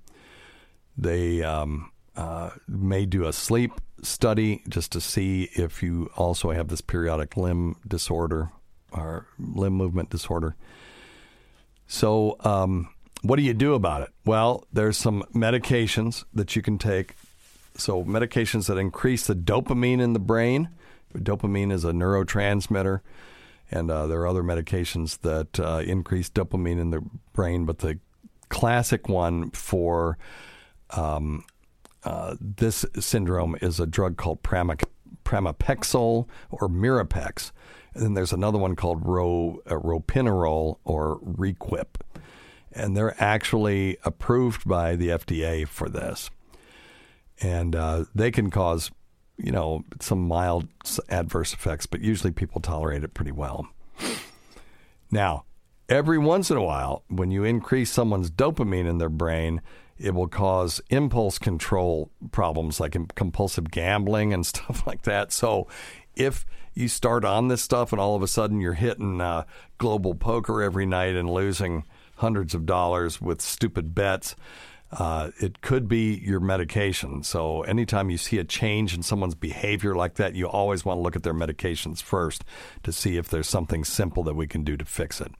They um, uh, may do a sleep study just to see if you also have this periodic limb disorder or limb movement disorder. So, um, what do you do about it? Well, there's some medications that you can take. So, medications that increase the dopamine in the brain. Dopamine is a neurotransmitter and uh, there are other medications that uh, increase dopamine in the brain. But the classic one for um, uh, this syndrome is a drug called pramipexole or Mirapex. And then there's another one called ro, uh, or Requip. And they're actually approved by the FDA for this. And uh, they can cause you know, some mild adverse effects, but usually people tolerate it pretty well. Now, every once in a while, when you increase someone's dopamine in their brain, it will cause impulse control problems like compulsive gambling and stuff like that. So, if you start on this stuff and all of a sudden you're hitting uh, global poker every night and losing hundreds of dollars with stupid bets, uh, it could be your medication. So, anytime you see a change in someone's behavior like that, you always want to look at their medications first to see if there's something simple that we can do to fix it.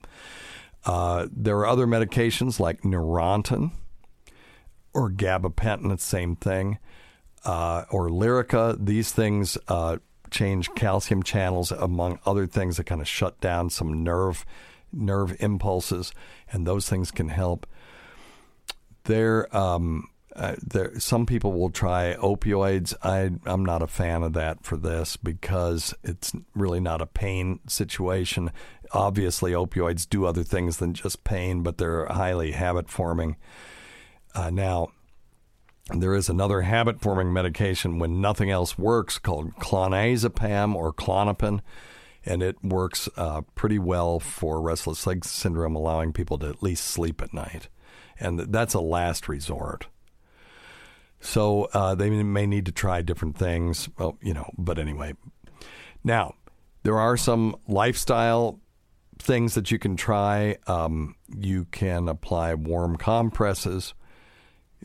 Uh, there are other medications like Neurontin or gabapentin, same thing, uh, or Lyrica. These things uh, change calcium channels, among other things that kind of shut down some nerve nerve impulses, and those things can help there um, uh, there some people will try opioids. I I'm not a fan of that for this because it's really not a pain situation. Obviously, opioids do other things than just pain, but they're highly habit forming. Uh, now, there is another habit forming medication when nothing else works called clonazepam or Klonopin, and it works uh, pretty well for restless leg syndrome, allowing people to at least sleep at night and that's a last resort. So uh, they may need to try different things. Well, you know, but anyway. Now, there are some lifestyle things that you can try. Um, you can apply warm compresses.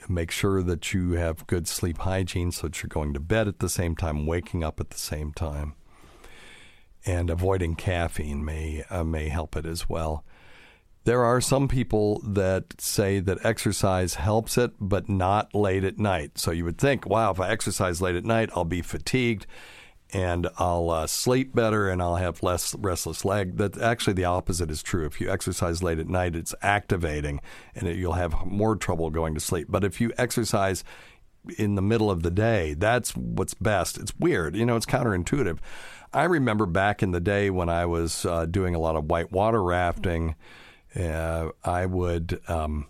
Make sure that you have good sleep hygiene so that you're going to bed at the same time, waking up at the same time. And avoiding caffeine may uh, may help it as well. There are some people that say that exercise helps it, but not late at night. So you would think, wow, if I exercise late at night, I'll be fatigued and I'll uh, sleep better and I'll have less restless leg. That actually the opposite is true. If you exercise late at night, it's activating and it, you'll have more trouble going to sleep. But if you exercise in the middle of the day, that's what's best. It's weird, you know, it's counterintuitive. I remember back in the day when I was uh, doing a lot of whitewater rafting uh, I would um,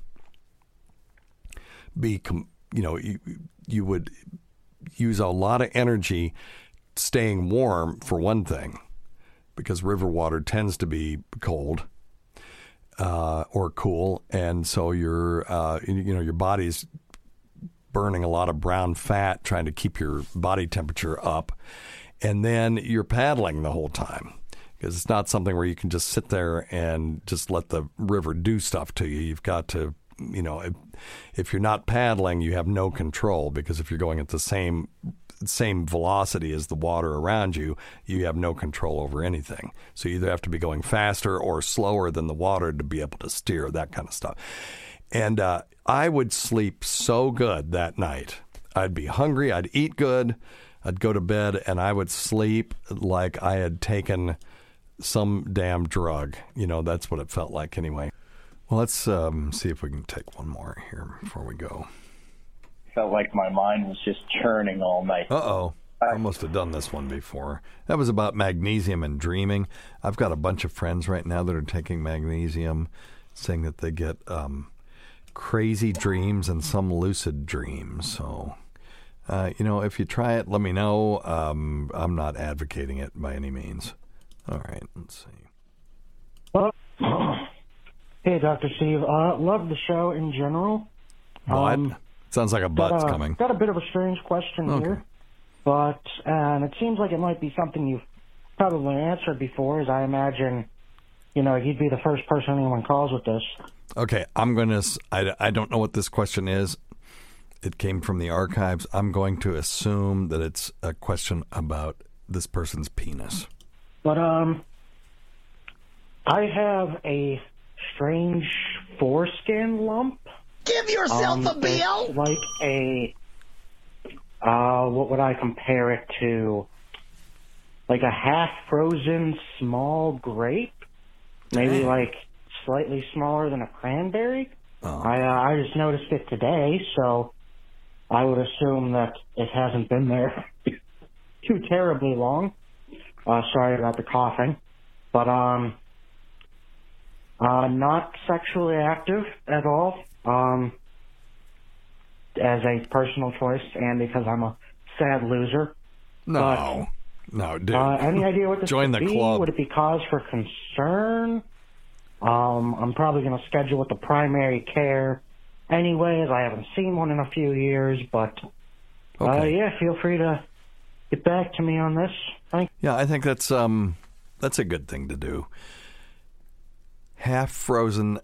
be, com- you know, you, you would use a lot of energy staying warm for one thing, because river water tends to be cold. Uh, or cool, and so your uh, you know your body's burning a lot of brown fat trying to keep your body temperature up, and then you're paddling the whole time because it's not something where you can just sit there and just let the river do stuff to you. You've got to, you know, if you're not paddling, you have no control because if you're going at the same same velocity as the water around you, you have no control over anything. So you either have to be going faster or slower than the water to be able to steer, that kind of stuff. And uh, I would sleep so good that night. I'd be hungry, I'd eat good, I'd go to bed, and I would sleep like I had taken some damn drug. You know, that's what it felt like anyway. Well, let's um, see if we can take one more here before we go. Felt like my mind was just churning all night. Uh oh. I must have done this one before. That was about magnesium and dreaming. I've got a bunch of friends right now that are taking magnesium, saying that they get um, crazy dreams and some lucid dreams. So, uh, you know, if you try it, let me know. Um, I'm not advocating it by any means. All right, let's see. Hey, Dr. Steve. Uh, love the show in general. What? Um, Sounds like a got a- coming. Got a bit of a strange question Okay. here, but and it seems like it might be something you've probably answered before, as I imagine, you know, you'd be the first person anyone calls with this. Okay, I'm going to. I, I don't know what this question is. It came from the archives. I'm going to assume that it's a question about this person's penis. But um, I have a strange foreskin lump. Give yourself Um, a bill. Like a uh, what would I compare it to? Like a half frozen small grape, maybe Dang. like slightly smaller than a cranberry. Oh. I uh, I just noticed it today, so I would assume that it hasn't been there too terribly long. Uh, sorry about the coughing, but um, uh, not sexually active at all. Um, as a personal choice, and because I'm a sad loser. No, no, dude. Uh, any idea what this Join the be? club. Would it be cause for concern? Um, I'm probably going to schedule with the primary care anyways. I haven't seen one in a few years. But uh, yeah, feel free to get back to me on this. Thank Yeah, I think that's um that's a good thing to do. Half frozen.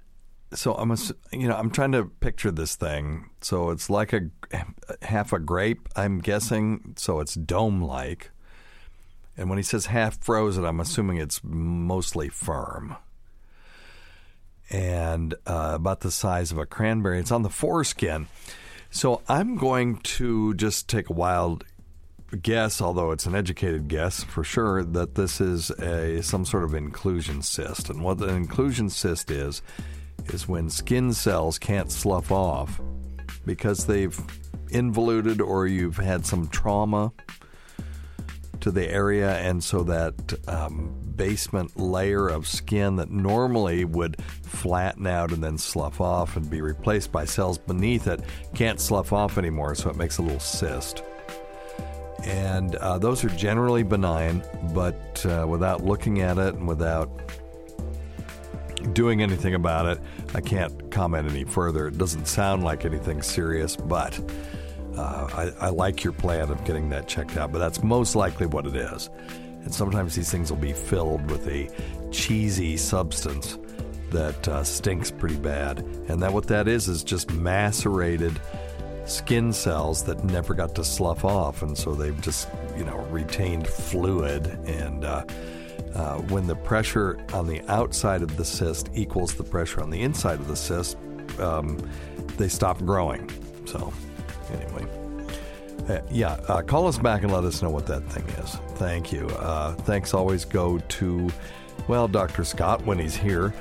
So I'm you know I'm trying to picture this thing. So it's like a half a grape. I'm guessing. So it's dome like. And when he says half frozen, I'm assuming it's mostly firm. And uh, about the size of a cranberry. It's on the foreskin. So I'm going to just take a wild guess, although it's an educated guess for sure, that this is a some sort of inclusion cyst. And what an inclusion cyst is, is when skin cells can't slough off because they've involuted or you've had some trauma to the area, and so that um, basement layer of skin that normally would flatten out and then slough off and be replaced by cells beneath it can't slough off anymore, so it makes a little cyst and uh, those are generally benign, but uh, without looking at it and without doing anything about it, I can't comment any further. It doesn't sound like anything serious, but uh, I, I like your plan of getting that checked out, but that's most likely what it is. And sometimes these things will be filled with a cheesy substance that uh, stinks pretty bad. And that what that is is just macerated skin cells that never got to slough off, and so they've just you know retained fluid. And uh, uh, when the pressure on the outside of the cyst equals the pressure on the inside of the cyst, um, they stop growing. So anyway. Uh, yeah, uh, call us back and let us know what that thing is. Thank you. Uh, thanks always go to, well, Dr. Scott when he's here.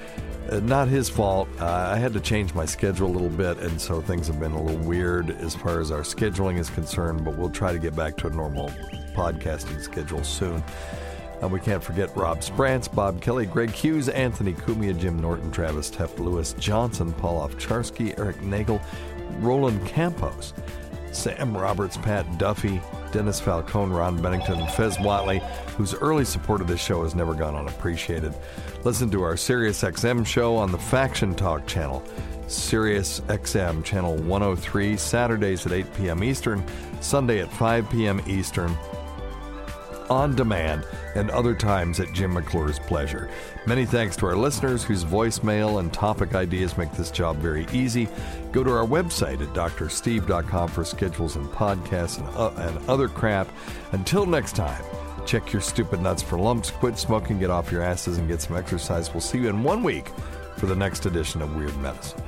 Uh, not his fault. Uh, I had to change my schedule a little bit, and so things have been a little weird as far as our scheduling is concerned, but we'll try to get back to a normal podcasting schedule soon. Uh, we can't forget Rob Sprance, Bob Kelly, Greg Hughes, Anthony Cumia, Jim Norton, Travis Teff, Lewis Johnson, Paul Ovcharsky, Eric Nagel, Roland Campos, Sam Roberts, Pat Duffy, Dennis Falcone, Ron Bennington, and Fez Whatley, whose early support of this show has never gone unappreciated. Listen to our Sirius XM show on the Faction Talk channel, Sirius XM channel 103, Saturdays at 8 p.m. Eastern, Sunday at 5 p.m. Eastern on demand, and other times at Jim McClure's pleasure. Many thanks to our listeners whose voicemail and topic ideas make this job very easy. Go to our website at drsteve.com for schedules and podcasts and, uh, and other crap. Until next time, check your stupid nuts for lumps, quit smoking, get off your asses, and get some exercise. We'll see you in one week for the next edition of Weird Medicine.